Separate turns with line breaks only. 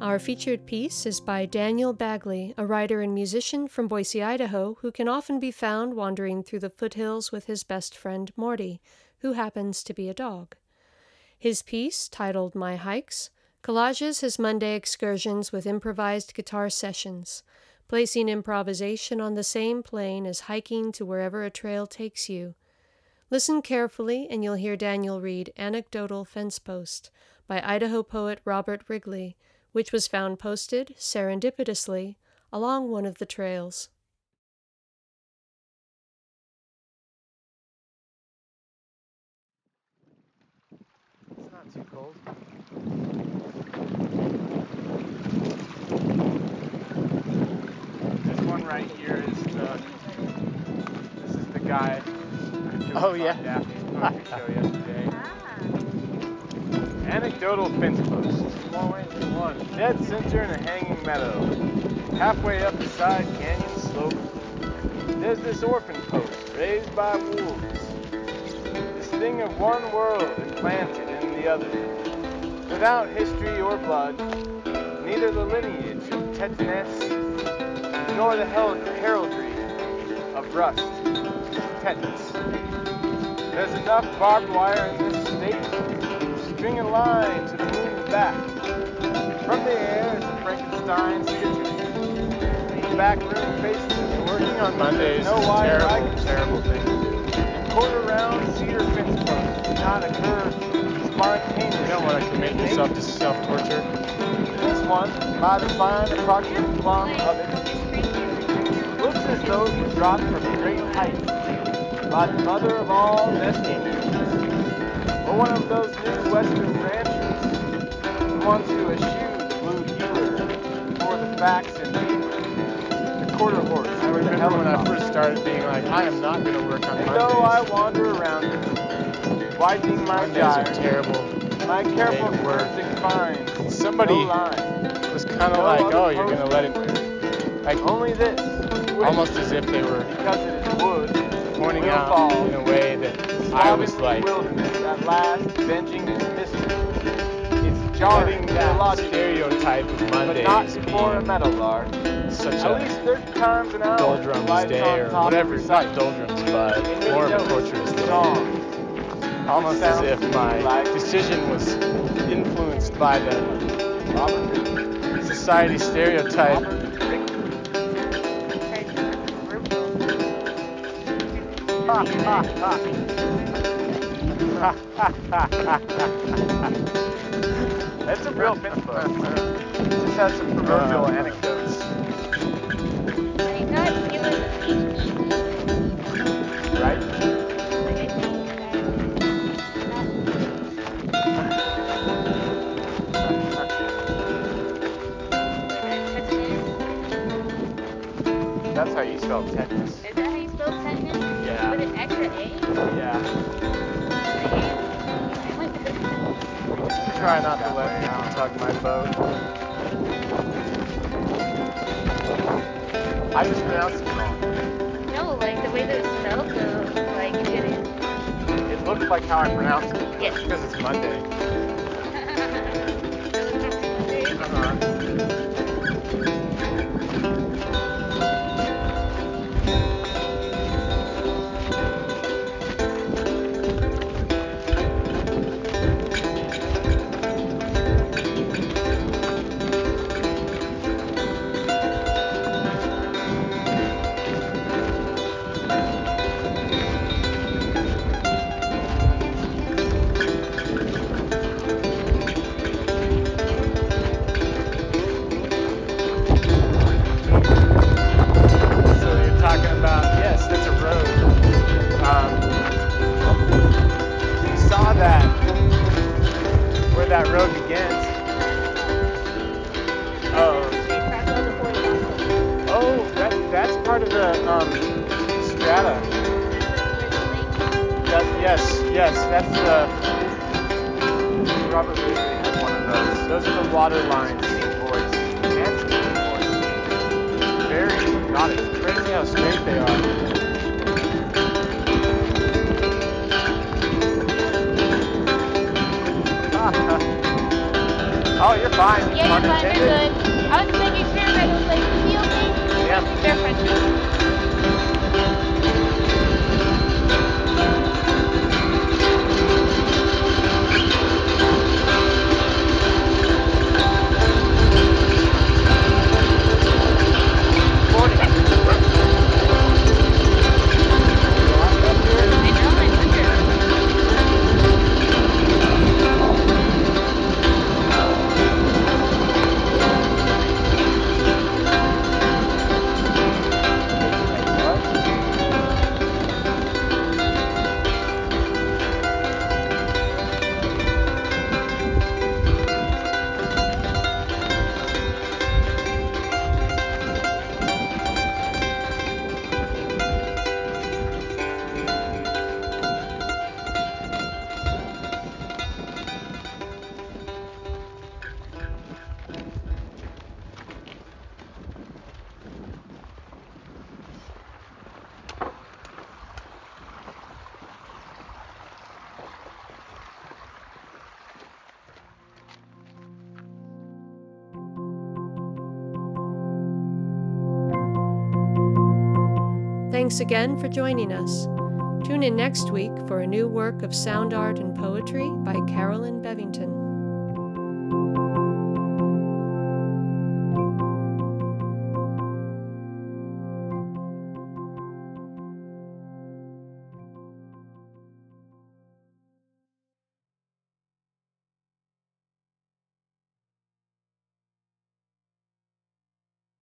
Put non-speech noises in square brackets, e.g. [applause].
Our featured piece is by Daniel Bagley, a writer and musician from Boise, Idaho, who can often be found wandering through the foothills with his best friend Morty, who happens to be a dog. His piece, titled My Hikes, collages his Monday excursions with improvised guitar sessions, placing improvisation on the same plane as hiking to wherever a trail takes you. Listen carefully, and you'll hear Daniel read Anecdotal Fence Post by Idaho poet Robert Wrigley, which was found posted serendipitously along one of the trails.
It's not too cold. This one right here is the. This is the guy.
Oh, yeah.
Daphne's show yesterday. [laughs] Anecdotal fence post. Dead center in a hanging meadow. Halfway up the side canyon slope. There's this orphan post raised by wolves. This thing of one world implanted in the other. Without history or blood, neither the lineage of tetanus nor the heraldry of rust. Tetanus. There's enough barbed wire in this state string a line to the moon's back. From the air is a Frankenstein. The back room faces.
Working on Mondays is
no wire
terrible, terrible thing to do.
and quarter round cedar fence posts do not occur spontaneously.
You don't want to commit yourself to self-torture.
This one, by the fine approximate plumb of it, looks as though it dropped from a great height by the mother of all destinies, or one of those new western ranchers who wants to eschew the blue heeler for the facts and the quarter horse,
I remember when I first started being like, I am not going to work on
And though I wander around it, widening my
Mondays are
gyre,
terrible.
my careful forensic finds
Somebody
no
was kind of
No
like, oh, you're going to let it, like,
only this,
almost as if they were
because it is wood,
pointing out
fall.
in a way that I was like,
wilderness at last venging mystery. It's jarring
that stereotype of Monday,
but not before a metal guard.
such
At
a
least 30 times an hour.
doldrums day or whatever, not doldrums, but more of a torturous day. Almost as if my decision was influenced by the society stereotype. [laughs]
Ha, ha, ha. [laughs] That's a real fence post. Just has some proverbial
Uh.
anecdotes.
And he thought he was a beach.
Right?
Like, I think that-
That's how you spell tetanus.
Is that how you spell tetanus?
Yeah.
With an extra A?
Yeah.
Try not to let people tug my boat.
I just pronounced it wrong.
No, like the way that it's spelled though. Like you didn't.
It looked like how I pronounced it.
Yes.
Because it's Monday. [laughs]
Uh-huh.
Yes, that's the. Robert Leary had one of those. Those are the water lines.
voice. And speaking voice.
Very. It's crazy how straight they are. [laughs]
oh, you're fine.
Yeah, you're fine. You're good. I was just making sure that it was like feel
Yeah.
Thanks again for joining us. Tune in next week for a new work of sound art and poetry by Carolyn Bevington.